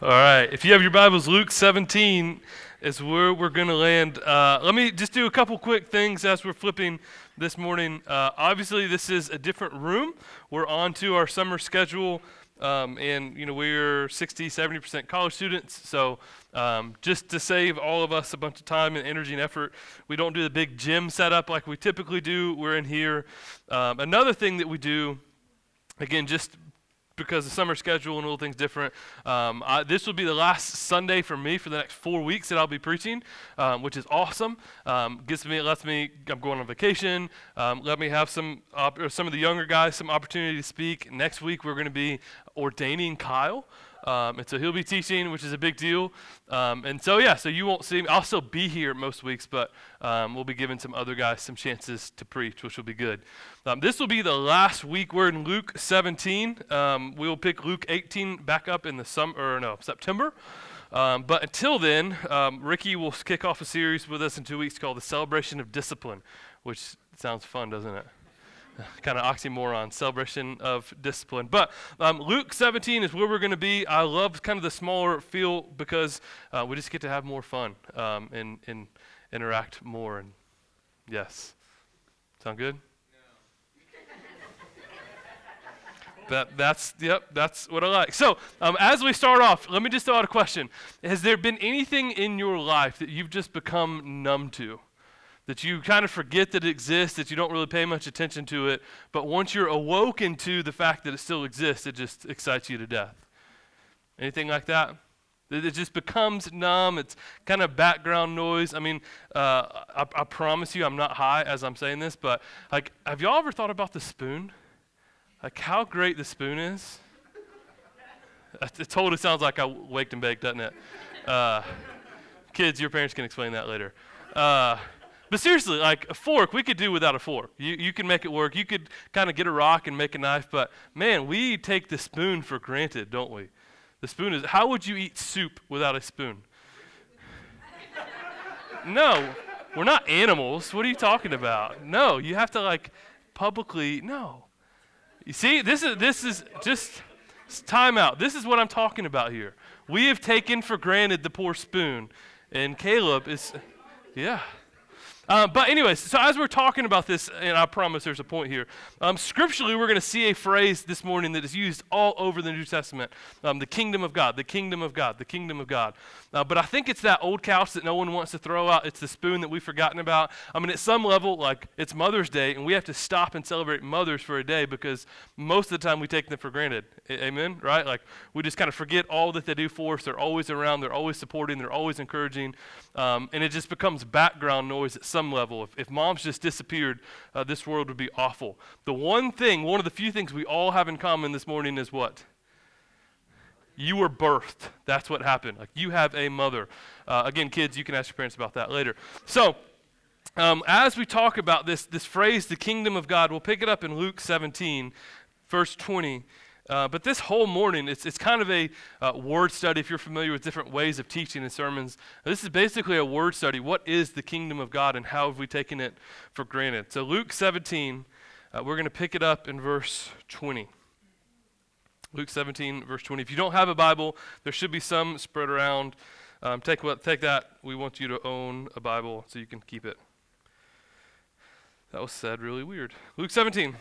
All right. If you have your Bibles, Luke 17 is where we're going to land. Uh, let me just do a couple quick things as we're flipping this morning. Uh, obviously, this is a different room. We're on to our summer schedule. Um, and you know we're 60 70% college students so um, just to save all of us a bunch of time and energy and effort we don't do the big gym setup like we typically do we're in here um, another thing that we do again just because the summer schedule and all things different. Um, I, this will be the last Sunday for me for the next four weeks that I'll be preaching, um, which is awesome. Um, gives me, lets me, I'm going on vacation. Um, let me have some, op- some of the younger guys some opportunity to speak. Next week we're going to be ordaining Kyle. Um, and so he'll be teaching, which is a big deal. Um, and so, yeah, so you won't see me. I'll still be here most weeks, but um, we'll be giving some other guys some chances to preach, which will be good. Um, this will be the last week. We're in Luke 17. Um, we'll pick Luke 18 back up in the summer, or no, September. Um, but until then, Ricky will kick off a series with us in two weeks called The Celebration of Discipline, which sounds fun, doesn't it? kind of oxymoron, celebration of discipline. But um, Luke 17 is where we're going to be. I love kind of the smaller feel because uh, we just get to have more fun um, and, and interact more. And yes, sound good? that, that's yep that's what i like so um, as we start off let me just throw out a question has there been anything in your life that you've just become numb to that you kind of forget that it exists, that you don't really pay much attention to it, but once you're awoken to the fact that it still exists, it just excites you to death. Anything like that? It just becomes numb. It's kind of background noise. I mean, uh, I, I, promise you, I'm not high as I'm saying this, but like, have y'all ever thought about the spoon? Like, how great the spoon is? It totally sounds like I waked and baked, doesn't it? Uh, kids, your parents can explain that later. Uh, but seriously, like a fork, we could do without a fork. You, you can make it work. You could kind of get a rock and make a knife, but man, we take the spoon for granted, don't we? The spoon is, how would you eat soup without a spoon? no, we're not animals. What are you talking about? No, you have to like publicly, no. You see, this is, this is just time out. This is what I'm talking about here. We have taken for granted the poor spoon, and Caleb is, yeah. Uh, but anyways, so as we're talking about this, and I promise there's a point here, um, scripturally we're going to see a phrase this morning that is used all over the New Testament, um, the kingdom of God, the kingdom of God, the kingdom of God. Uh, but I think it's that old couch that no one wants to throw out. It's the spoon that we've forgotten about. I mean, at some level, like it's Mother's Day, and we have to stop and celebrate mothers for a day because most of the time we take them for granted. A- amen? Right? Like we just kind of forget all that they do for us. They're always around. They're always supporting. They're always encouraging, um, and it just becomes background noise at some some level. If, if moms just disappeared, uh, this world would be awful. The one thing, one of the few things we all have in common this morning is what? You were birthed. That's what happened. Like you have a mother. Uh, again, kids, you can ask your parents about that later. So, um, as we talk about this, this phrase, the kingdom of God, we'll pick it up in Luke 17, verse 20. Uh, but this whole morning, it's, it's kind of a uh, word study if you're familiar with different ways of teaching and sermons. This is basically a word study. What is the kingdom of God and how have we taken it for granted? So, Luke 17, uh, we're going to pick it up in verse 20. Luke 17, verse 20. If you don't have a Bible, there should be some spread around. Um, take, what, take that. We want you to own a Bible so you can keep it. That was said really weird. Luke 17.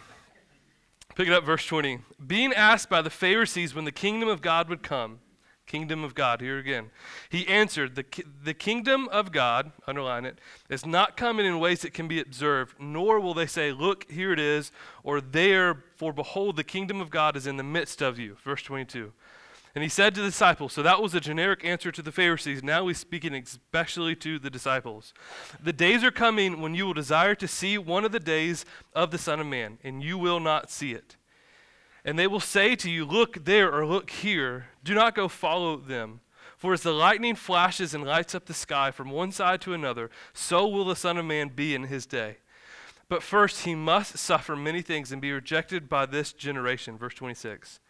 Pick it up, verse 20. Being asked by the Pharisees when the kingdom of God would come, kingdom of God, here again, he answered, The, the kingdom of God, underline it, is not coming in ways that can be observed, nor will they say, Look, here it is, or there, for behold, the kingdom of God is in the midst of you. Verse 22. And he said to the disciples, so that was a generic answer to the Pharisees. Now he's speaking especially to the disciples. The days are coming when you will desire to see one of the days of the Son of Man, and you will not see it. And they will say to you, Look there or look here. Do not go follow them. For as the lightning flashes and lights up the sky from one side to another, so will the Son of Man be in his day. But first, he must suffer many things and be rejected by this generation. Verse 26.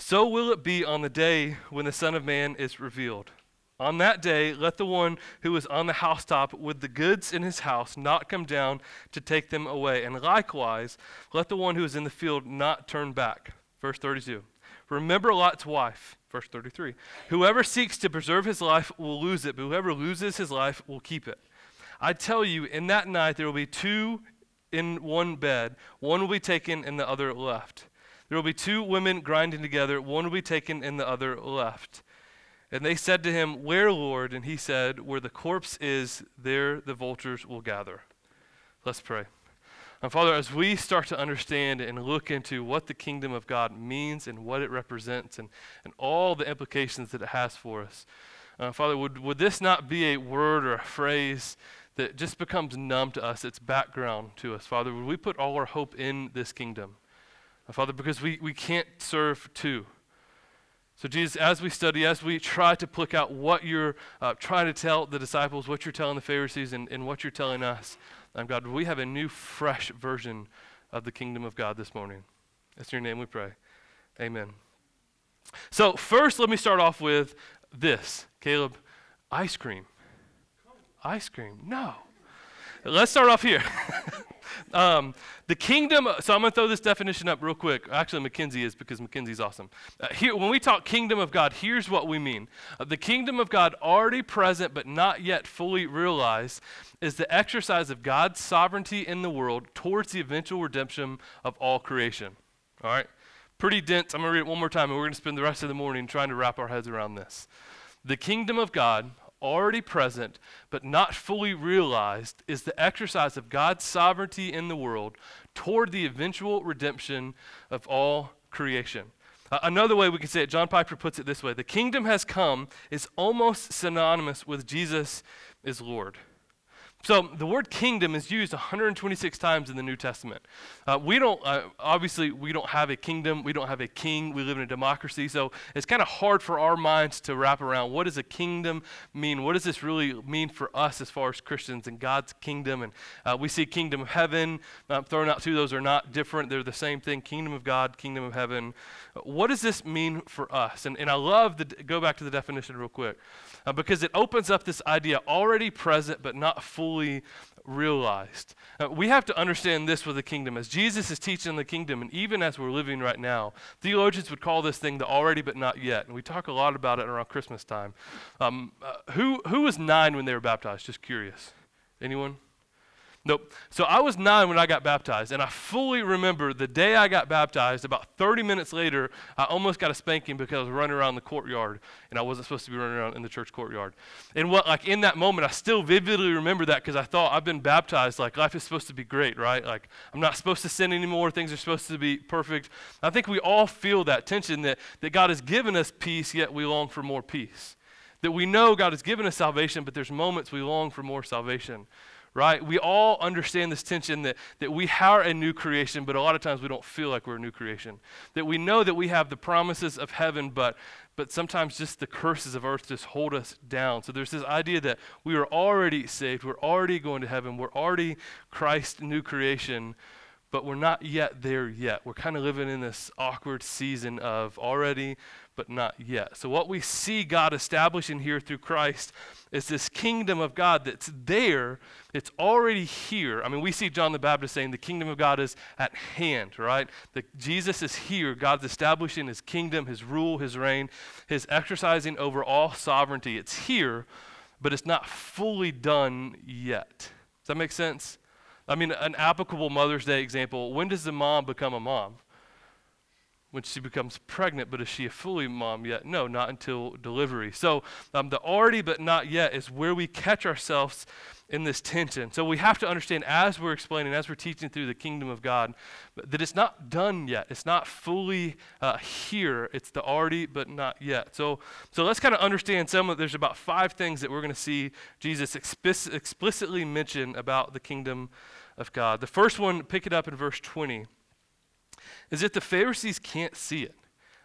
So will it be on the day when the Son of Man is revealed. On that day, let the one who is on the housetop with the goods in his house not come down to take them away. And likewise, let the one who is in the field not turn back. Verse 32. Remember Lot's wife. Verse 33. Whoever seeks to preserve his life will lose it, but whoever loses his life will keep it. I tell you, in that night there will be two in one bed, one will be taken and the other left. There will be two women grinding together, one will be taken and the other left. And they said to him, Where, Lord? And he said, Where the corpse is, there the vultures will gather. Let's pray. And Father, as we start to understand and look into what the kingdom of God means and what it represents and, and all the implications that it has for us, uh, Father, would, would this not be a word or a phrase that just becomes numb to us? It's background to us. Father, would we put all our hope in this kingdom? Father, because we, we can't serve two. So, Jesus, as we study, as we try to pluck out what you're uh, trying to tell the disciples, what you're telling the Pharisees, and, and what you're telling us, um, God, we have a new, fresh version of the kingdom of God this morning. That's your name we pray. Amen. So, first, let me start off with this Caleb, ice cream. Ice cream. No. Let's start off here. um, the kingdom, so I'm going to throw this definition up real quick. Actually, McKinsey is because McKinsey's awesome. Uh, here, when we talk kingdom of God, here's what we mean uh, the kingdom of God, already present but not yet fully realized, is the exercise of God's sovereignty in the world towards the eventual redemption of all creation. All right? Pretty dense. I'm going to read it one more time, and we're going to spend the rest of the morning trying to wrap our heads around this. The kingdom of God, already present but not fully realized, is the exercise of God's sovereignty in the world toward the eventual redemption of all creation. Uh, another way we can say it, John Piper puts it this way the kingdom has come is almost synonymous with Jesus is Lord. So the word kingdom is used 126 times in the New Testament. Uh, we don't, uh, obviously, we don't have a kingdom. We don't have a king. We live in a democracy. So it's kind of hard for our minds to wrap around what does a kingdom mean? What does this really mean for us as far as Christians and God's kingdom? And uh, we see kingdom of heaven thrown out too. Those are not different. They're the same thing. Kingdom of God, kingdom of heaven. What does this mean for us? And, and I love to go back to the definition real quick uh, because it opens up this idea already present but not fully realized. Uh, we have to understand this with the kingdom. As Jesus is teaching the kingdom, and even as we're living right now, theologians would call this thing the already but not yet. And we talk a lot about it around Christmas time. Um, uh, who, who was nine when they were baptized? Just curious. Anyone? Nope. So I was nine when I got baptized, and I fully remember the day I got baptized. About 30 minutes later, I almost got a spanking because I was running around the courtyard, and I wasn't supposed to be running around in the church courtyard. And what, like in that moment, I still vividly remember that because I thought I've been baptized. Like life is supposed to be great, right? Like I'm not supposed to sin anymore. Things are supposed to be perfect. I think we all feel that tension that that God has given us peace, yet we long for more peace. That we know God has given us salvation, but there's moments we long for more salvation right? We all understand this tension that, that we are a new creation, but a lot of times we don't feel like we're a new creation. That we know that we have the promises of heaven, but, but sometimes just the curses of earth just hold us down. So there's this idea that we are already saved, we're already going to heaven, we're already Christ's new creation, but we're not yet there yet. We're kind of living in this awkward season of already, but not yet. So, what we see God establishing here through Christ is this kingdom of God that's there, it's already here. I mean, we see John the Baptist saying the kingdom of God is at hand, right? That Jesus is here. God's establishing his kingdom, his rule, his reign, his exercising over all sovereignty. It's here, but it's not fully done yet. Does that make sense? I mean, an applicable Mother's Day example when does the mom become a mom? When she becomes pregnant, but is she a fully mom yet? No, not until delivery. So um, the already but not yet is where we catch ourselves in this tension. So we have to understand as we're explaining, as we're teaching through the kingdom of God, that it's not done yet. It's not fully uh, here. It's the already but not yet. So, so let's kind of understand some of. There's about five things that we're going to see Jesus explicitly mention about the kingdom of God. The first one, pick it up in verse 20, is that the Pharisees can't see it.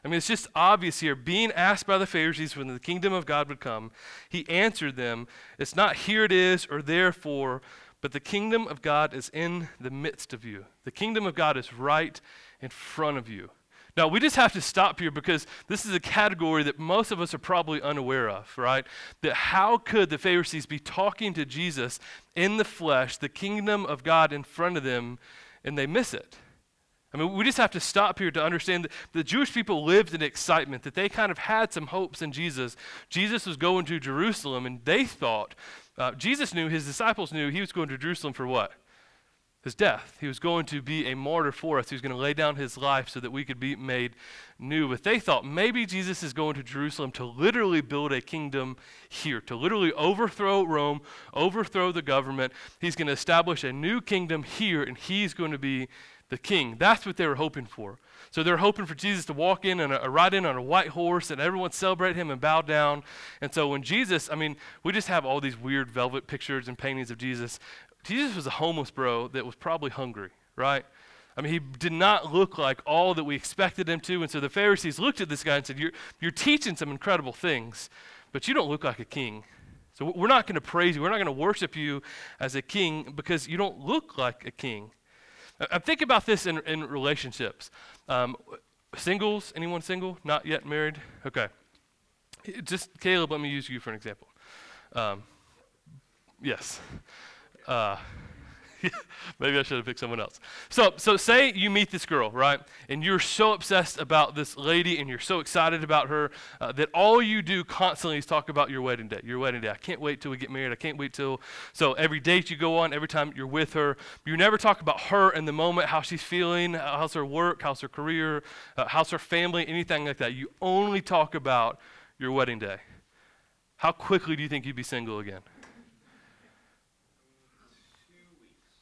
I mean, it's just obvious here. Being asked by the Pharisees when the kingdom of God would come, he answered them, It's not here it is or therefore, but the kingdom of God is in the midst of you. The kingdom of God is right in front of you. Now, we just have to stop here because this is a category that most of us are probably unaware of, right? That how could the Pharisees be talking to Jesus in the flesh, the kingdom of God in front of them, and they miss it? I mean, we just have to stop here to understand that the Jewish people lived in excitement, that they kind of had some hopes in Jesus. Jesus was going to Jerusalem, and they thought, uh, Jesus knew, his disciples knew, he was going to Jerusalem for what? His death. He was going to be a martyr for us. He was going to lay down his life so that we could be made new. But they thought maybe Jesus is going to Jerusalem to literally build a kingdom here, to literally overthrow Rome, overthrow the government. He's going to establish a new kingdom here, and he's going to be the king. That's what they were hoping for. So they're hoping for Jesus to walk in and uh, ride in on a white horse and everyone celebrate him and bow down. And so when Jesus, I mean, we just have all these weird velvet pictures and paintings of Jesus. Jesus was a homeless bro that was probably hungry, right? I mean, he did not look like all that we expected him to. And so the Pharisees looked at this guy and said, You're, you're teaching some incredible things, but you don't look like a king. So we're not going to praise you. We're not going to worship you as a king because you don't look like a king. I'm thinking about this in, in relationships. Um, singles, anyone single? Not yet married? Okay. Just, Caleb, let me use you for an example. Um, yes. Uh, Maybe I should have picked someone else. So, so say you meet this girl, right? And you're so obsessed about this lady and you're so excited about her uh, that all you do constantly is talk about your wedding day. Your wedding day. I can't wait till we get married. I can't wait till. So every date you go on, every time you're with her, you never talk about her in the moment, how she's feeling, how's her work, how's her career, uh, how's her family, anything like that. You only talk about your wedding day. How quickly do you think you'd be single again?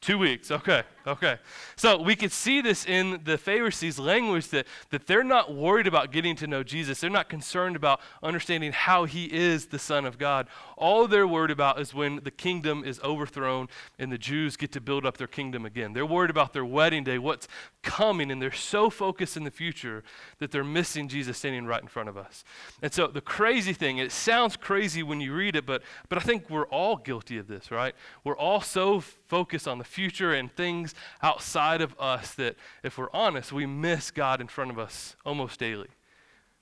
Two weeks, okay, okay. So we could see this in the Pharisees' language that, that they're not worried about getting to know Jesus. They're not concerned about understanding how he is the Son of God. All they're worried about is when the kingdom is overthrown and the Jews get to build up their kingdom again. They're worried about their wedding day, what's coming, and they're so focused in the future that they're missing Jesus standing right in front of us. And so the crazy thing, it sounds crazy when you read it, but, but I think we're all guilty of this, right? We're all so focused on the future and things outside of us that, if we're honest, we miss God in front of us almost daily.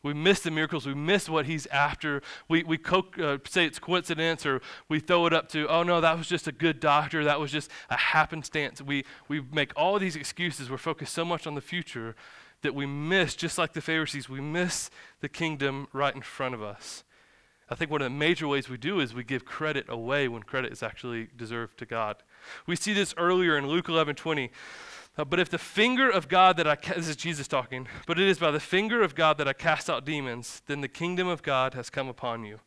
We miss the miracles. We miss what he's after. We, we co- uh, say it's coincidence or we throw it up to, oh no, that was just a good doctor. That was just a happenstance. We, we make all these excuses. We're focused so much on the future that we miss, just like the Pharisees, we miss the kingdom right in front of us. I think one of the major ways we do is we give credit away when credit is actually deserved to God. We see this earlier in Luke 11 20. Uh, but if the finger of God that I, ca- this is Jesus talking, but it is by the finger of God that I cast out demons, then the kingdom of God has come upon you.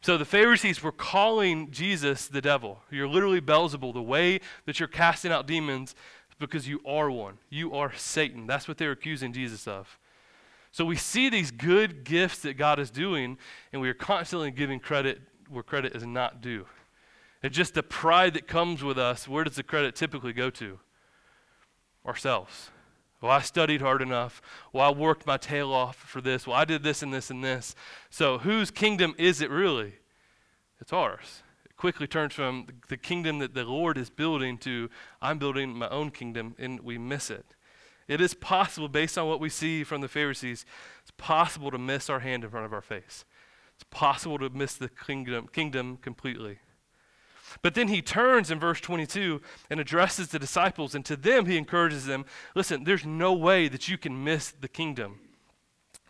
So the Pharisees were calling Jesus the devil. You're literally Beelzebul. The way that you're casting out demons is because you are one. You are Satan. That's what they're accusing Jesus of. So we see these good gifts that God is doing, and we are constantly giving credit where credit is not due. It's just the pride that comes with us. Where does the credit typically go to? Ourselves. Well, I studied hard enough. Well, I worked my tail off for this. Well, I did this and this and this. So, whose kingdom is it really? It's ours. It quickly turns from the kingdom that the Lord is building to I'm building my own kingdom, and we miss it. It is possible, based on what we see from the Pharisees, it's possible to miss our hand in front of our face. It's possible to miss the kingdom, kingdom completely. But then he turns in verse 22 and addresses the disciples, and to them he encourages them listen, there's no way that you can miss the kingdom.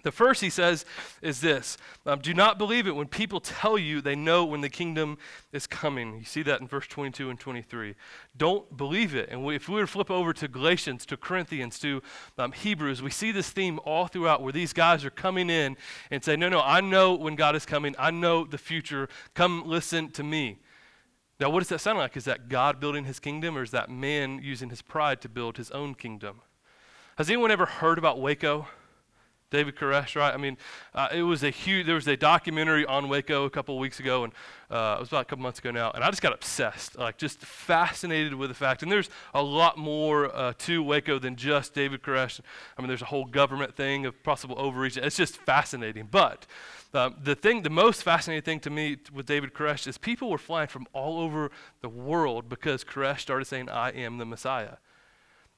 The first he says is this um, Do not believe it when people tell you they know when the kingdom is coming. You see that in verse 22 and 23. Don't believe it. And we, if we were to flip over to Galatians, to Corinthians, to um, Hebrews, we see this theme all throughout where these guys are coming in and say, No, no, I know when God is coming. I know the future. Come listen to me. Now, what does that sound like? Is that God building his kingdom, or is that man using his pride to build his own kingdom? Has anyone ever heard about Waco? David Koresh, right? I mean, uh, it was a huge. There was a documentary on Waco a couple weeks ago, and uh, it was about a couple months ago now, and I just got obsessed, like just fascinated with the fact. And there's a lot more uh, to Waco than just David Koresh. I mean, there's a whole government thing of possible overreach. It's just fascinating. But uh, the thing, the most fascinating thing to me with David Koresh is people were flying from all over the world because Koresh started saying, "I am the Messiah."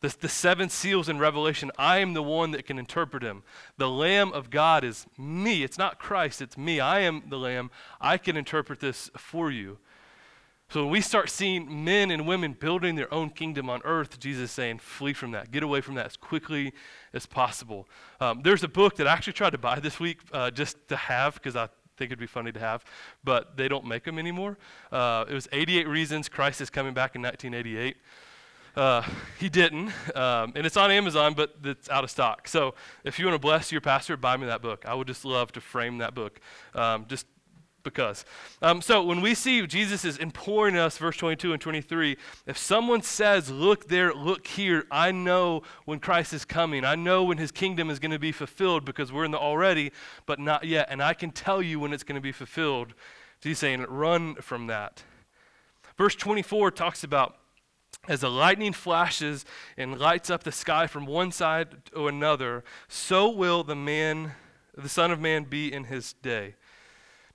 The, the seven seals in Revelation, I am the one that can interpret him. The Lamb of God is me. It's not Christ, it's me. I am the Lamb. I can interpret this for you. So when we start seeing men and women building their own kingdom on earth, Jesus is saying, flee from that. Get away from that as quickly as possible. Um, there's a book that I actually tried to buy this week uh, just to have because I think it'd be funny to have, but they don't make them anymore. Uh, it was 88 Reasons Christ is Coming Back in 1988. Uh, he didn't, um, and it's on Amazon, but it's out of stock. So if you want to bless your pastor, buy me that book. I would just love to frame that book, um, just because. Um, so when we see Jesus is imploring us, verse 22 and 23, if someone says, "Look there, look here," I know when Christ is coming. I know when His kingdom is going to be fulfilled because we're in the already, but not yet, and I can tell you when it's going to be fulfilled. So He's saying, "Run from that." Verse 24 talks about as the lightning flashes and lights up the sky from one side to another, so will the man, the Son of Man, be in his day.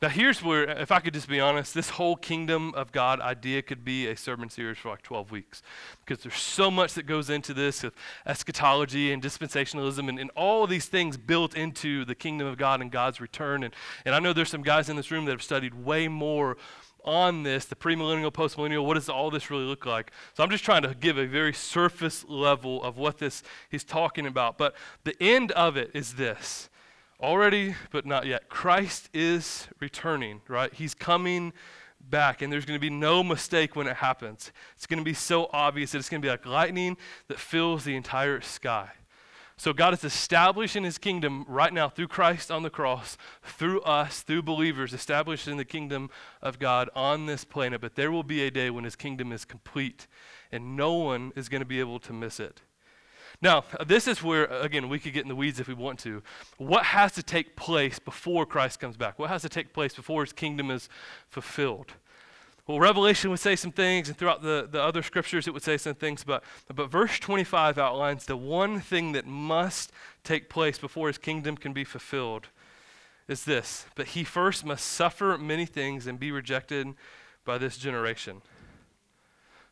Now, here's where, if I could just be honest, this whole kingdom of God idea could be a sermon series for like 12 weeks. Because there's so much that goes into this of eschatology and dispensationalism and, and all these things built into the kingdom of God and God's return. And, and I know there's some guys in this room that have studied way more on this, the premillennial, postmillennial, what does all this really look like? So I'm just trying to give a very surface level of what this he's talking about. But the end of it is this. Already, but not yet. Christ is returning, right? He's coming back, and there's going to be no mistake when it happens. It's going to be so obvious that it's going to be like lightning that fills the entire sky. So God is establishing his kingdom right now through Christ on the cross, through us, through believers, establishing the kingdom of God on this planet. But there will be a day when his kingdom is complete, and no one is going to be able to miss it. Now, this is where, again, we could get in the weeds if we want to. What has to take place before Christ comes back? What has to take place before his kingdom is fulfilled? Well, Revelation would say some things, and throughout the, the other scriptures, it would say some things, but, but verse 25 outlines the one thing that must take place before his kingdom can be fulfilled is this but he first must suffer many things and be rejected by this generation.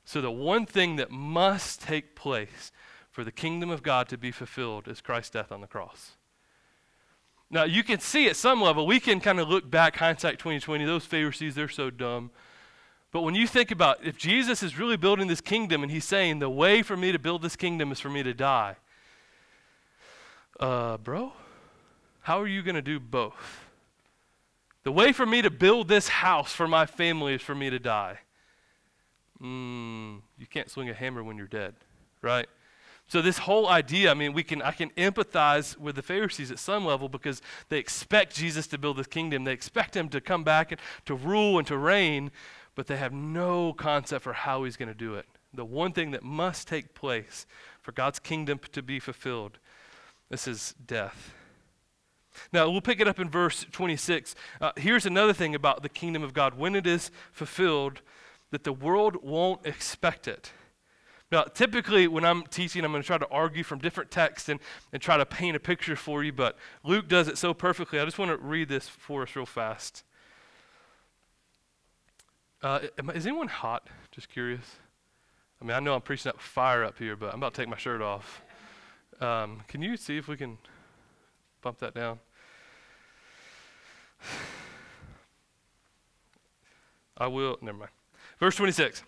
So, the one thing that must take place for the kingdom of God to be fulfilled is Christ's death on the cross. Now, you can see at some level, we can kind of look back, hindsight 2020, those Pharisees, they're so dumb. But when you think about if Jesus is really building this kingdom and he's saying the way for me to build this kingdom is for me to die, uh, bro, how are you going to do both? The way for me to build this house for my family is for me to die. Mm, you can't swing a hammer when you're dead, right? So this whole idea, I mean, we can I can empathize with the Pharisees at some level because they expect Jesus to build this kingdom. They expect him to come back and to rule and to reign but they have no concept for how he's going to do it. The one thing that must take place for God's kingdom to be fulfilled, this is death. Now, we'll pick it up in verse 26. Uh, here's another thing about the kingdom of God. When it is fulfilled, that the world won't expect it. Now, typically, when I'm teaching, I'm going to try to argue from different texts and, and try to paint a picture for you, but Luke does it so perfectly. I just want to read this for us real fast. Uh, is anyone hot? Just curious. I mean, I know I'm preaching up fire up here, but I'm about to take my shirt off. Um, can you see if we can bump that down? I will. Never mind. Verse 26.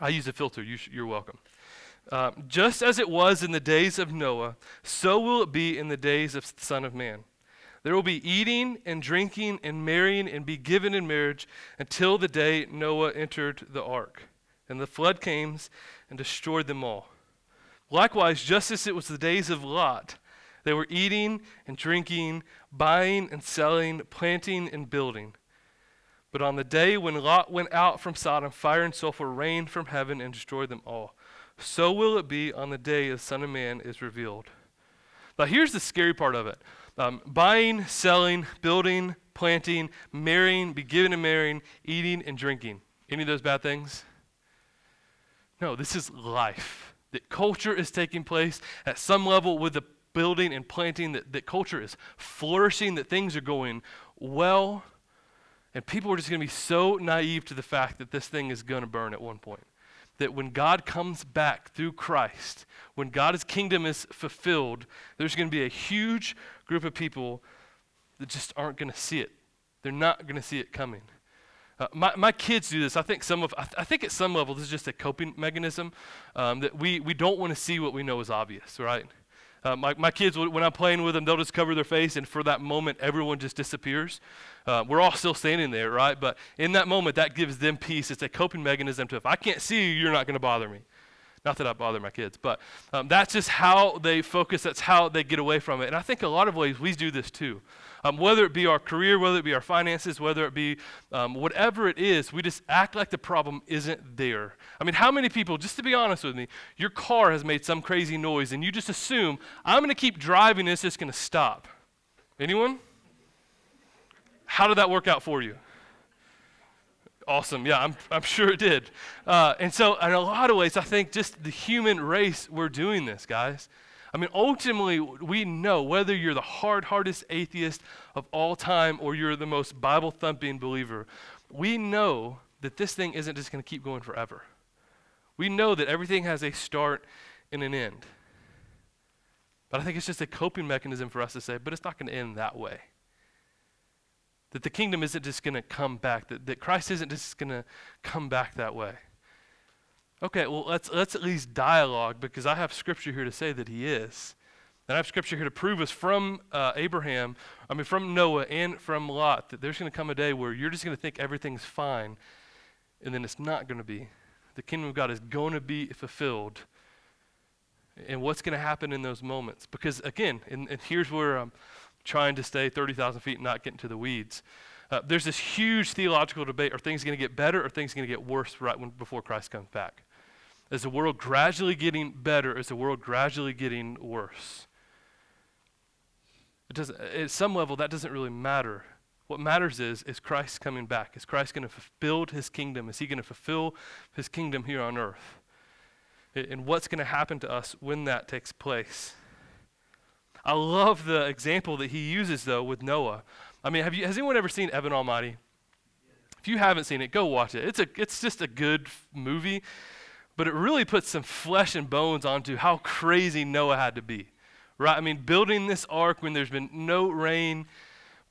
I use a filter. You you're welcome. Uh, just as it was in the days of Noah, so will it be in the days of the Son of Man. There will be eating and drinking and marrying and be given in marriage until the day Noah entered the ark. And the flood came and destroyed them all. Likewise, just as it was the days of Lot, they were eating and drinking, buying and selling, planting and building. But on the day when Lot went out from Sodom, fire and sulfur rained from heaven and destroyed them all. So will it be on the day the Son of Man is revealed. Now, here's the scary part of it um, buying, selling, building, planting, marrying, be given and marrying, eating and drinking. Any of those bad things? No, this is life. That culture is taking place at some level with the building and planting, that, that culture is flourishing, that things are going well. And people are just going to be so naive to the fact that this thing is going to burn at one point. That when God comes back through Christ, when God's kingdom is fulfilled, there's going to be a huge group of people that just aren't going to see it. They're not going to see it coming. Uh, my, my kids do this. I think some of, I, th- I, think at some level this is just a coping mechanism um, that we, we don't want to see what we know is obvious, right? Uh, my, my kids, when I'm playing with them, they'll just cover their face, and for that moment, everyone just disappears. Uh, we're all still standing there, right? But in that moment, that gives them peace. It's a coping mechanism to if I can't see you, you're not going to bother me. Not that I bother my kids, but um, that's just how they focus. That's how they get away from it. And I think a lot of ways we do this too. Um, whether it be our career, whether it be our finances, whether it be um, whatever it is, we just act like the problem isn't there. I mean, how many people, just to be honest with me, your car has made some crazy noise and you just assume, I'm going to keep driving, it's just going to stop? Anyone? How did that work out for you? Awesome. Yeah, I'm, I'm sure it did. Uh, and so, in a lot of ways, I think just the human race, we're doing this, guys. I mean, ultimately, we know whether you're the hard hardest atheist of all time or you're the most Bible thumping believer, we know that this thing isn't just going to keep going forever. We know that everything has a start and an end. But I think it's just a coping mechanism for us to say, but it's not going to end that way. That the kingdom isn't just going to come back, that, that Christ isn't just going to come back that way. Okay, well, let's, let's at least dialogue because I have scripture here to say that he is. And I have scripture here to prove us from uh, Abraham, I mean, from Noah and from Lot, that there's going to come a day where you're just going to think everything's fine, and then it's not going to be. The kingdom of God is going to be fulfilled. And what's going to happen in those moments? Because, again, and, and here's where I'm trying to stay 30,000 feet and not get into the weeds. Uh, there's this huge theological debate are things going to get better or things going to get worse right when, before Christ comes back? Is the world gradually getting better? Is the world gradually getting worse? It doesn't, at some level, that doesn't really matter. What matters is, is Christ coming back? Is Christ going to build his kingdom? Is he going to fulfill his kingdom here on earth? And what's going to happen to us when that takes place? I love the example that he uses, though, with Noah. I mean, have you, has anyone ever seen Evan Almighty? If you haven't seen it, go watch it. It's, a, it's just a good movie but it really puts some flesh and bones onto how crazy Noah had to be. Right? I mean, building this ark when there's been no rain,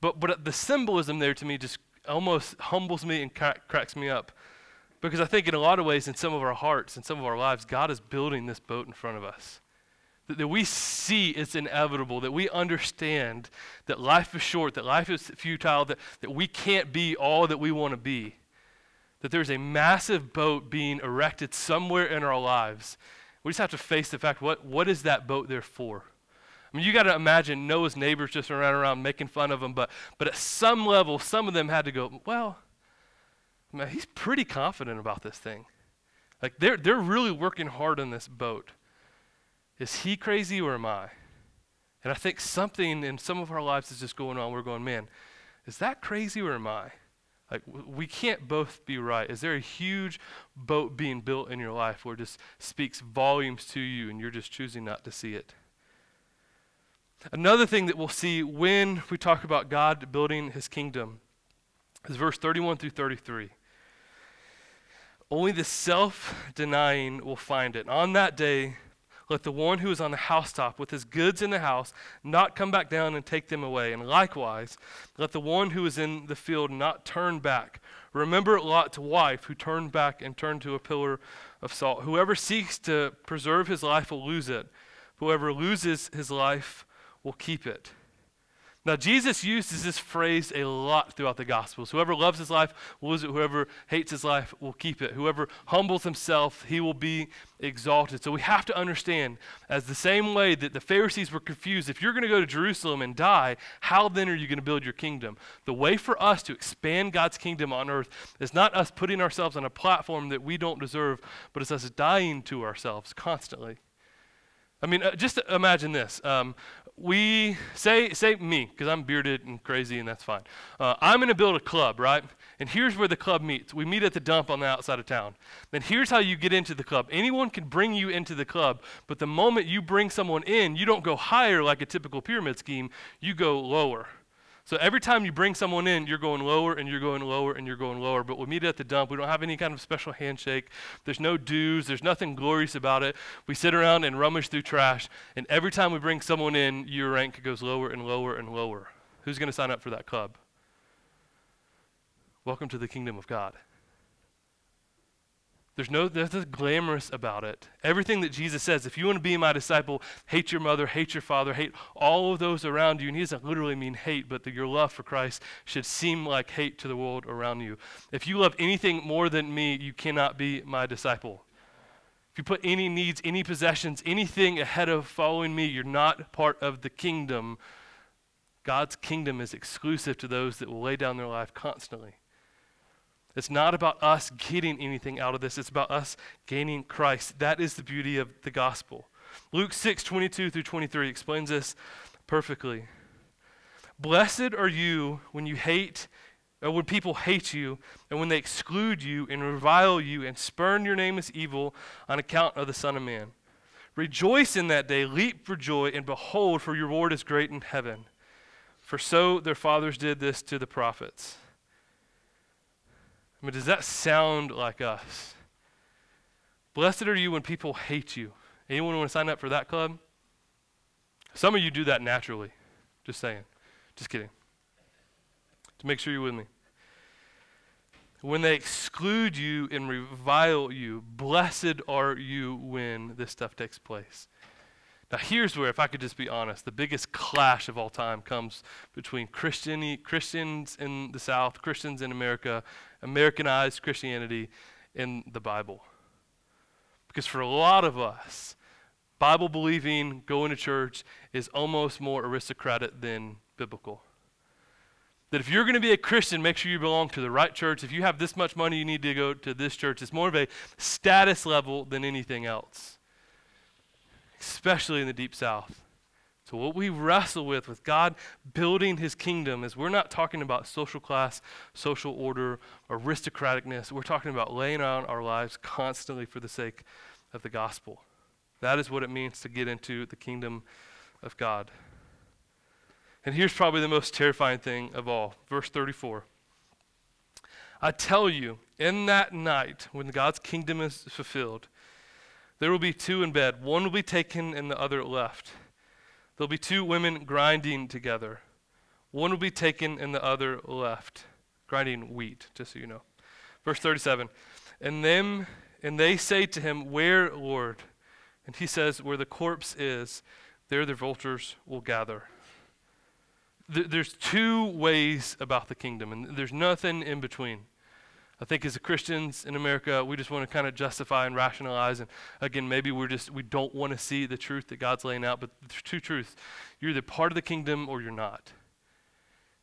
but, but the symbolism there to me just almost humbles me and crack, cracks me up. Because I think in a lot of ways, in some of our hearts and some of our lives, God is building this boat in front of us. That, that we see it's inevitable, that we understand that life is short, that life is futile, that, that we can't be all that we want to be that there's a massive boat being erected somewhere in our lives. We just have to face the fact what, what is that boat there for? I mean, you got to imagine Noah's neighbors just ran around making fun of him, but, but at some level, some of them had to go, well, man, he's pretty confident about this thing. Like, they're, they're really working hard on this boat. Is he crazy or am I? And I think something in some of our lives is just going on. We're going, man, is that crazy or am I? Like, we can't both be right. Is there a huge boat being built in your life where just speaks volumes to you and you're just choosing not to see it? Another thing that we'll see when we talk about God building his kingdom is verse 31 through 33. Only the self denying will find it. On that day, let the one who is on the housetop with his goods in the house not come back down and take them away. And likewise, let the one who is in the field not turn back. Remember Lot's wife who turned back and turned to a pillar of salt. Whoever seeks to preserve his life will lose it. Whoever loses his life will keep it. Now, Jesus uses this phrase a lot throughout the Gospels. Whoever loves his life will lose it. Whoever hates his life will keep it. Whoever humbles himself, he will be exalted. So we have to understand, as the same way that the Pharisees were confused, if you're going to go to Jerusalem and die, how then are you going to build your kingdom? The way for us to expand God's kingdom on earth is not us putting ourselves on a platform that we don't deserve, but it's us dying to ourselves constantly. I mean, uh, just imagine this. Um, we say say me because I'm bearded and crazy and that's fine. Uh, I'm going to build a club, right? And here's where the club meets. We meet at the dump on the outside of town. Then here's how you get into the club. Anyone can bring you into the club, but the moment you bring someone in, you don't go higher like a typical pyramid scheme. You go lower. So every time you bring someone in, you're going lower and you're going lower and you're going lower. But we meet at the dump. We don't have any kind of special handshake. There's no dues. There's nothing glorious about it. We sit around and rummage through trash. And every time we bring someone in, your rank goes lower and lower and lower. Who's going to sign up for that club? Welcome to the kingdom of God. There's no nothing glamorous about it. Everything that Jesus says, if you want to be my disciple, hate your mother, hate your father, hate all of those around you. And he doesn't literally mean hate, but that your love for Christ should seem like hate to the world around you. If you love anything more than me, you cannot be my disciple. If you put any needs, any possessions, anything ahead of following me, you're not part of the kingdom. God's kingdom is exclusive to those that will lay down their life constantly. It's not about us getting anything out of this, it's about us gaining Christ. That is the beauty of the gospel. Luke 6 22 through 23 explains this perfectly. Blessed are you when you hate, or when people hate you, and when they exclude you and revile you and spurn your name as evil on account of the Son of Man. Rejoice in that day, leap for joy, and behold, for your reward is great in heaven. For so their fathers did this to the prophets. Mean, does that sound like us? Blessed are you when people hate you. Anyone want to sign up for that club? Some of you do that naturally. Just saying. Just kidding. To make sure you're with me. When they exclude you and revile you, blessed are you when this stuff takes place. Now, here's where, if I could just be honest, the biggest clash of all time comes between Christian, Christians in the South, Christians in America, Americanized Christianity in the Bible. Because for a lot of us, Bible believing, going to church is almost more aristocratic than biblical. That if you're going to be a Christian, make sure you belong to the right church. If you have this much money, you need to go to this church. It's more of a status level than anything else especially in the deep south. So, what we wrestle with, with God building his kingdom, is we're not talking about social class, social order, aristocraticness. We're talking about laying out our lives constantly for the sake of the gospel. That is what it means to get into the kingdom of God. And here's probably the most terrifying thing of all. Verse 34. I tell you, in that night, when God's kingdom is fulfilled, there will be two in bed. One will be taken and the other left. There'll be two women grinding together. One will be taken and the other left. Grinding wheat, just so you know. Verse 37. And them and they say to him, Where, Lord? And he says, Where the corpse is, there the vultures will gather. there's two ways about the kingdom, and there's nothing in between. I think as Christians in America, we just want to kind of justify and rationalize. And again, maybe we're just, we don't want to see the truth that God's laying out. But there's two truths you're either part of the kingdom or you're not.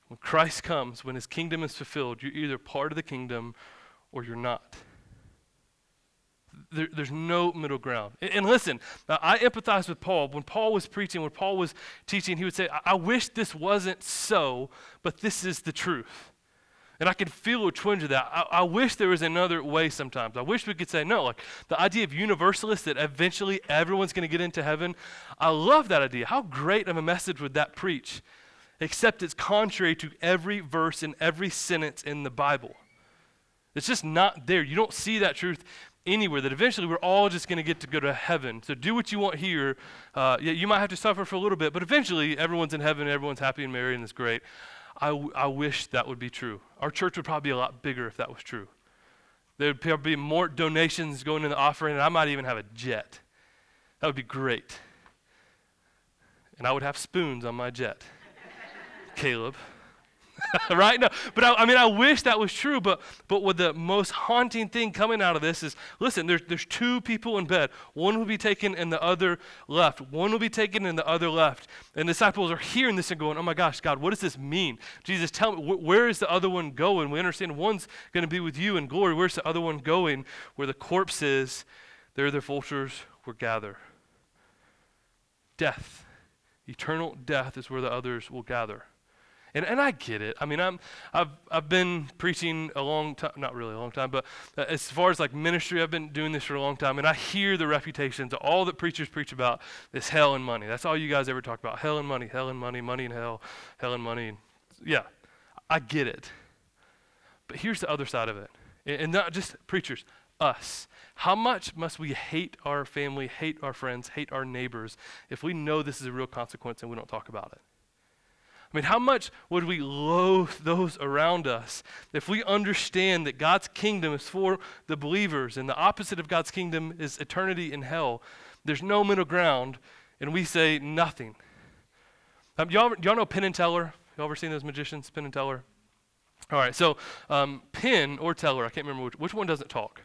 When Christ comes, when his kingdom is fulfilled, you're either part of the kingdom or you're not. There, there's no middle ground. And, and listen, I empathize with Paul. When Paul was preaching, when Paul was teaching, he would say, I, I wish this wasn't so, but this is the truth. And I can feel a twinge of that. I, I, wish there was another way sometimes. I wish we could say, no, like the idea of universalists that eventually everyone's going to get into heaven. I love that idea. How great of a message would that preach? Except it's contrary to every verse and every sentence in the Bible. It's just not there. You don't see that truth anywhere, that eventually we're all just going to get to go to heaven. So do what you want here. Uh, yeah, you might have to suffer for a little bit, but eventually everyone's in heaven, everyone's happy and married, and it's great. I, w- I wish that would be true. Our church would probably be a lot bigger if that was true. There would be more donations going in the offering, and I might even have a jet. That would be great. And I would have spoons on my jet. Caleb. right? No, but I, I, mean, I wish that was true. But but what the most haunting thing coming out of this is, listen, there's there's two people in bed. One will be taken and the other left. One will be taken and the other left. And disciples are hearing this and going, Oh my gosh, God, what does this mean? Jesus, tell me, wh- where is the other one going? We understand one's going to be with you in glory. Where's the other one going? Where the corpse is, there the vultures will gather. death. Eternal death is where the others will gather. And, and I get it. I mean, I'm, I've, I've been preaching a long time, not really a long time, but uh, as far as like ministry, I've been doing this for a long time. And I hear the reputations, all that preachers preach about is hell and money. That's all you guys ever talk about hell and money, hell and money, money and hell, hell and money. Yeah, I get it. But here's the other side of it. And not just preachers, us. How much must we hate our family, hate our friends, hate our neighbors if we know this is a real consequence and we don't talk about it? I mean, how much would we loathe those around us if we understand that God's kingdom is for the believers and the opposite of God's kingdom is eternity in hell? There's no middle ground, and we say nothing. Um, y'all, y'all know Penn and Teller? Y'all ever seen those magicians, Penn and Teller? All right, so um, Penn or Teller, I can't remember which, which one doesn't talk.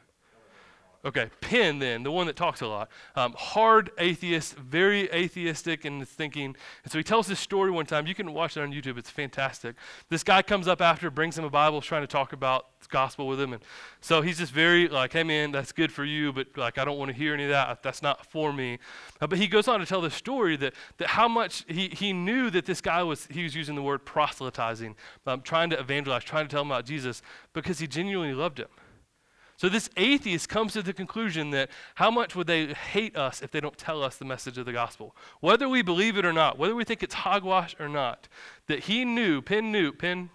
Okay, Penn, then, the one that talks a lot. Um, hard atheist, very atheistic in his thinking. And so he tells this story one time. You can watch it on YouTube, it's fantastic. This guy comes up after, brings him a Bible, trying to talk about the gospel with him. And so he's just very like, hey man, that's good for you, but like, I don't want to hear any of that. That's not for me. Uh, but he goes on to tell the story that, that how much he, he knew that this guy was, he was using the word proselytizing, um, trying to evangelize, trying to tell him about Jesus because he genuinely loved him. So this atheist comes to the conclusion that how much would they hate us if they don't tell us the message of the gospel? Whether we believe it or not, whether we think it's hogwash or not, that he knew, Penn knew, Penn,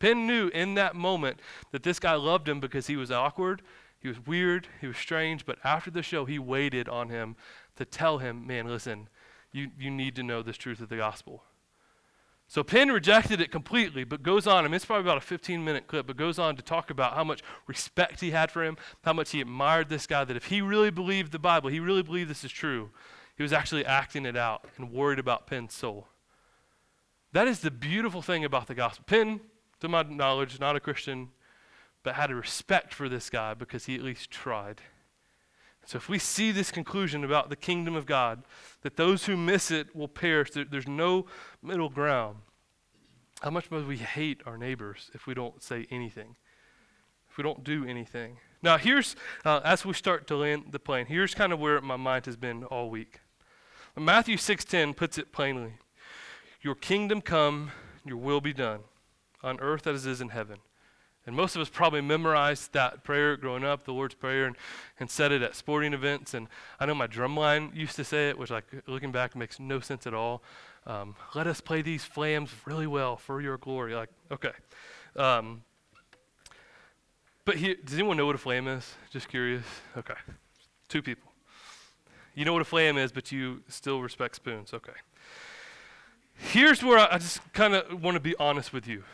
Penn knew in that moment that this guy loved him because he was awkward, he was weird, he was strange, but after the show, he waited on him to tell him, man, listen, you, you need to know this truth of the gospel. So Penn rejected it completely, but goes on, I mean, it's probably about a 15 minute clip, but goes on to talk about how much respect he had for him, how much he admired this guy, that if he really believed the Bible, he really believed this is true, he was actually acting it out and worried about Penn's soul. That is the beautiful thing about the gospel. Penn, to my knowledge, not a Christian, but had a respect for this guy because he at least tried. So if we see this conclusion about the kingdom of God, that those who miss it will perish, there, there's no middle ground. How much must we hate our neighbors if we don't say anything? If we don't do anything? Now, here's, uh, as we start to land the plane, here's kind of where my mind has been all week. Matthew 6.10 puts it plainly. Your kingdom come, your will be done, on earth as it is in heaven. And most of us probably memorized that prayer growing up, the Lord's Prayer, and, and said it at sporting events. And I know my drumline used to say it, which, like, looking back, makes no sense at all. Um, Let us play these flams really well for your glory. Like, okay. Um, but he, does anyone know what a flam is? Just curious. Okay. Two people. You know what a flam is, but you still respect spoons. Okay. Here's where I, I just kind of want to be honest with you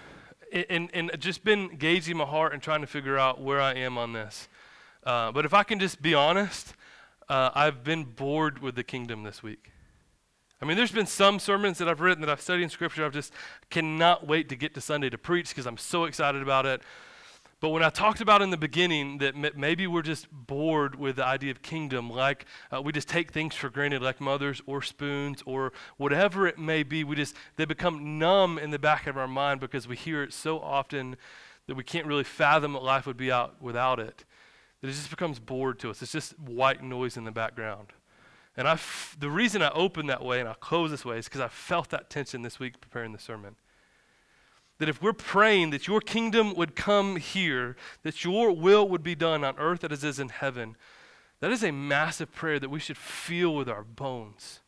and, and just been gauging my heart and trying to figure out where I am on this. Uh, but if I can just be honest, uh, I've been bored with the kingdom this week. I mean, there's been some sermons that I've written that I've studied in Scripture. I've just cannot wait to get to Sunday to preach because I'm so excited about it. But when I talked about in the beginning that maybe we're just bored with the idea of kingdom, like uh, we just take things for granted, like mothers or spoons or whatever it may be, we just they become numb in the back of our mind because we hear it so often that we can't really fathom what life would be out without it. That it just becomes bored to us. It's just white noise in the background. And I, f- the reason I open that way and I close this way is because I felt that tension this week preparing the sermon that if we're praying that your kingdom would come here, that your will would be done on earth as it is in heaven, that is a massive prayer that we should feel with our bones.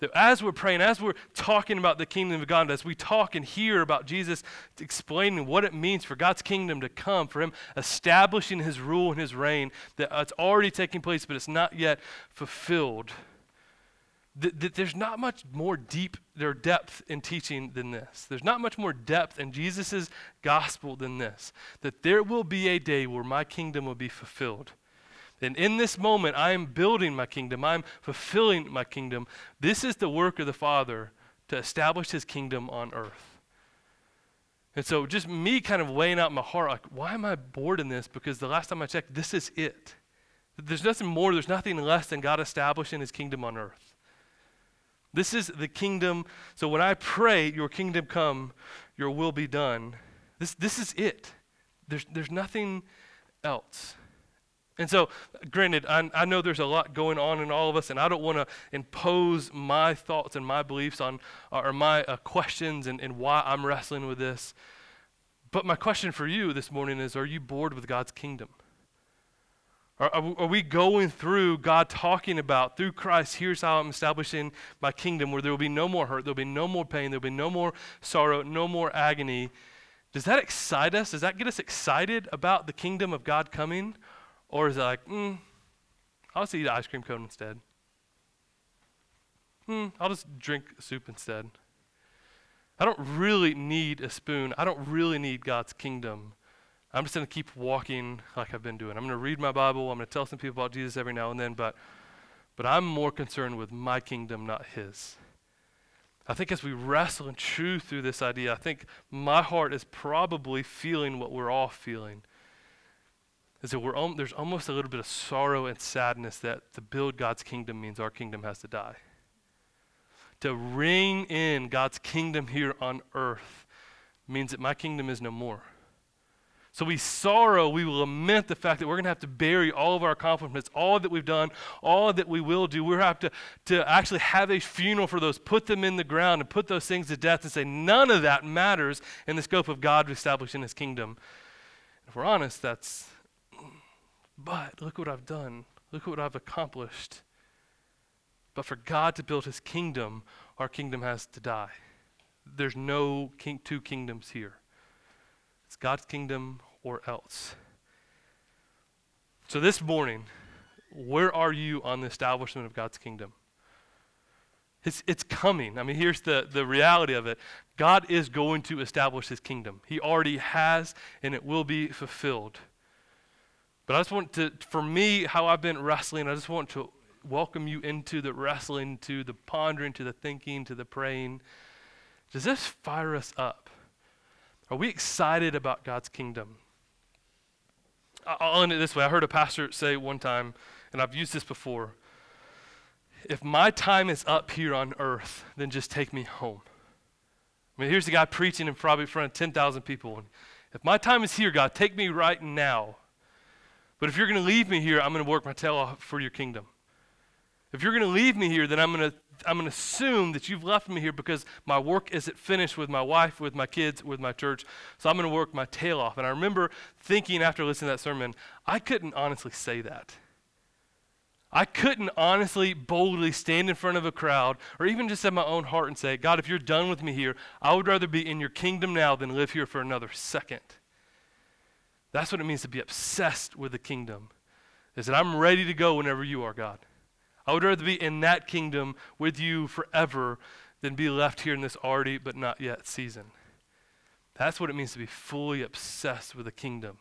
That as we're praying, as we're talking about the kingdom of God, as we talk and hear about Jesus explaining what it means for God's kingdom to come, for Him establishing His rule and His reign, that it's already taking place, but it's not yet fulfilled that, there's not much more deep or depth in teaching than this. There's not much more depth in Jesus' gospel than this. That there will be a day where my kingdom will be fulfilled. And in this moment, I am building my kingdom. I'm fulfilling my kingdom. This is the work of the Father to establish his kingdom on earth. And so, just me kind of weighing out my heart, like, why am I bored in this? Because the last time I checked, this is it. There's nothing more, there's nothing less than God establishing his kingdom on earth. This is the kingdom. So when I pray, Your kingdom come, Your will be done, this, this is it. There's, there's nothing else. And so, granted, I, I, know there's a lot going on in all of us, and I don't want to impose my thoughts and my beliefs on, or my uh, questions and, and why I'm wrestling with this. But my question for you this morning is Are you bored with God's kingdom? Are, are, we going through God talking about, through Christ, here's how I'm establishing my kingdom where there will be no more hurt, there will be no more pain, there will be no more sorrow, no more agony? Does that excite us? Does that get us excited about the kingdom of God coming? Or is it like, mm, I'll just eat an ice cream cone instead? Hmm, I'll just drink soup instead. I don't really need a spoon. I don't really need God's kingdom. I'm just going to keep walking like I've been doing. I'm going to read my Bible. I'm going to tell some people about Jesus every now and then, but, but I'm more concerned with my kingdom, not His. I think as we wrestle and chew through this idea, I think my heart is probably feeling what we're all feeling is that we're om- there's almost a little bit of sorrow and sadness that to build God's kingdom means our kingdom has to die. To ring in God's kingdom here on earth means that my kingdom is no more. So we sorrow, we lament the fact that we're going to have to bury all of our accomplishments, all that we've done, all that we will do. We're going to have to, to actually have a funeral for those, put them in the ground, and put those things to death and say none of that matters in the scope of God establishing his kingdom. If we're honest, that's, but look what I've done. Look what I've accomplished. But for God to build his kingdom, our kingdom has to die. There's no king, two kingdoms here. It's God's kingdom or else. So this morning, where are you on the establishment of God's kingdom? It's, it's coming. I mean, here's the, the reality of it God is going to establish his kingdom. He already has, and it will be fulfilled. But I just want to, for me, how I've been wrestling, I just want to welcome you into the wrestling, to the pondering, to the thinking, to the praying. Does this fire us up? Are we excited about God's kingdom? I'll end it this way. I heard a pastor say one time, and I've used this before if my time is up here on earth, then just take me home. I mean, here's the guy preaching in probably in front of 10,000 people. If my time is here, God, take me right now. But if you're going to leave me here, I'm going to work my tail off for your kingdom. If you're going to leave me here, then I'm going to I'm going to assume that you've left me here because my work isn't finished with my wife, with my kids, with my church. So I'm going to work my tail off. And I remember thinking after listening to that sermon, I couldn't honestly say that. I couldn't honestly, boldly stand in front of a crowd or even just in my own heart and say, God, if you're done with me here, I would rather be in your kingdom now than live here for another second. That's what it means to be obsessed with the kingdom. Is that I'm ready to go whenever you are, God. I would rather be in that kingdom with you forever than be left here in this already but not yet season. That's what it means to be fully obsessed with the kingdom.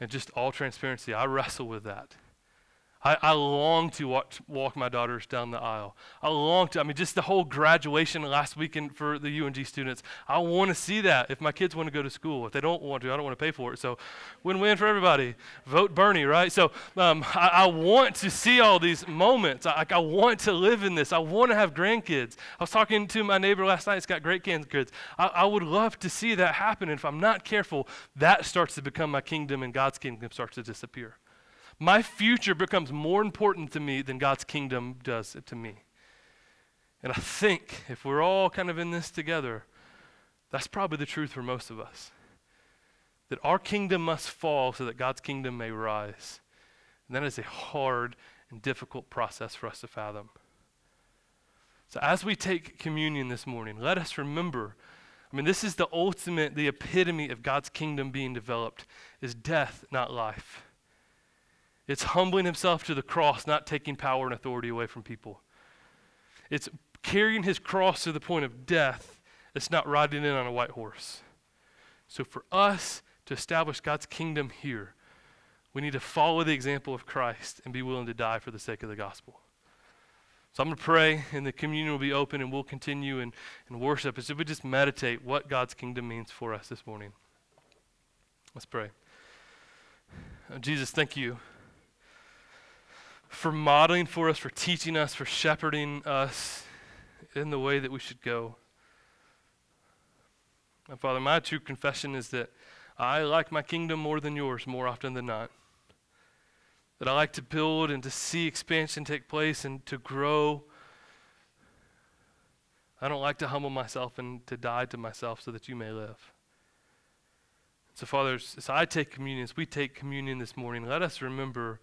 And just all transparency, I wrestle with that. I, I long to walk, walk my daughters down the aisle. I long to, I mean, just the whole graduation last weekend for the UNG students. I want to see that if my kids want to go to school. If they don't want to, I don't want to pay for it. So win win for everybody. Vote Bernie, right? So um, I, I, want to see all these moments. I, I want to live in this. I want to have grandkids. I was talking to my neighbor last night, he's got great grandkids. I, I would love to see that happen. And if I'm not careful, that starts to become my kingdom and God's kingdom starts to disappear. My future becomes more important to me than God's kingdom does to me. And I think if we're all kind of in this together, that's probably the truth for most of us. That our kingdom must fall so that God's kingdom may rise. And that is a hard and difficult process for us to fathom. So as we take communion this morning, let us remember I mean, this is the ultimate, the epitome of God's kingdom being developed is death, not life. It's humbling himself to the cross, not taking power and authority away from people. It's carrying his cross to the point of death. It's not riding in on a white horse. So, for us to establish God's kingdom here, we need to follow the example of Christ and be willing to die for the sake of the gospel. So I'm going to pray, and the communion will be open, and we'll continue in, in worship as if we just meditate what God's kingdom means for us this morning. Let's pray. Uh, Jesus, thank you for modeling for us, for teaching us, for shepherding us in the way that we should go. And Father, my true confession is that I like my kingdom more than yours more often than not. that I like to build and to see expansion take place and to grow. I don't like to humble myself and to die to myself so that you may live. So, Father, as I take communion, as we take communion this morning, let us remember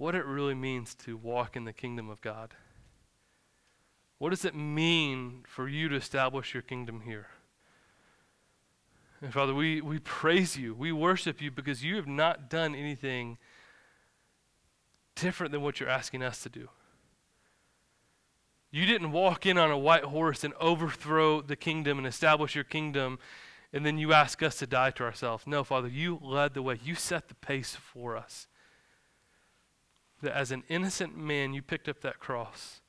what it really means to walk in the kingdom of God. What does it mean for you to establish your kingdom here? And Father, we, we praise you. We worship you because you have not done anything different than what you're asking us to do. You didn't walk in on a white horse and overthrow the kingdom and establish your kingdom, and then you ask us to die to ourselves. No, Father, you led the way. You set the pace for us. That as an innocent man, you picked up that cross.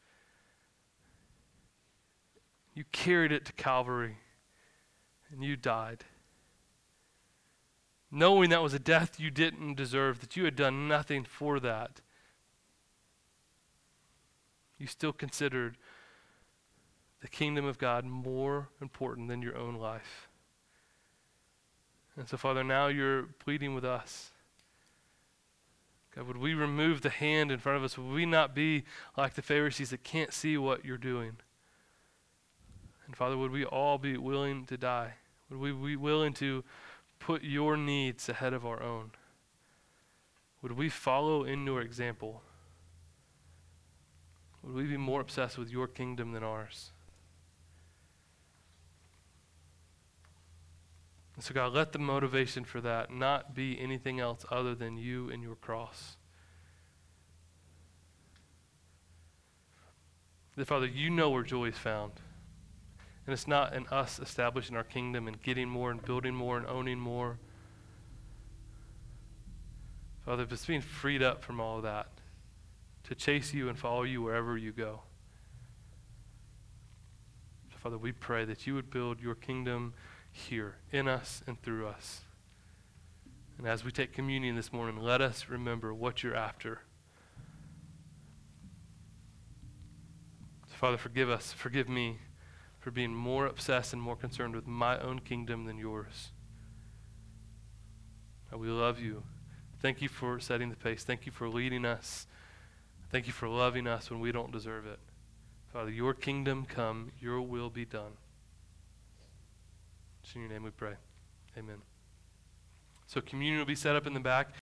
You carried it to Calvary, and you died. Knowing that was a death you didn't deserve, that you had done nothing for that you still considered the kingdom of God more important than your own life. And so, Father, now you're pleading with us. God, would we remove the hand in front of us? Would we not be like the Pharisees that can't see what you're doing? And Father, would we all be willing to die? Would we be willing to put your needs ahead of our own? Would we follow in your example? Would we be more obsessed with your kingdom than ours? And so, God, let the motivation for that not be anything else other than you and your cross. That, Father, you know where joy is found. And it's not in us establishing our kingdom and getting more and building more and owning more. Father, it's being freed up from all of that, to chase you and follow you wherever you go. So, Father, we pray that you would build your kingdom here, in us and through us. And as we take communion this morning, let us remember what you're after. So, Father, forgive us, forgive me for being more obsessed and more concerned with my own kingdom than yours. we love you. Thank you for setting the pace. Thank you for leading us. Thank you for loving us when we don't deserve it. Father, your kingdom come, your will be done. It's in your name we pray. Amen. So communion will be set up in the back.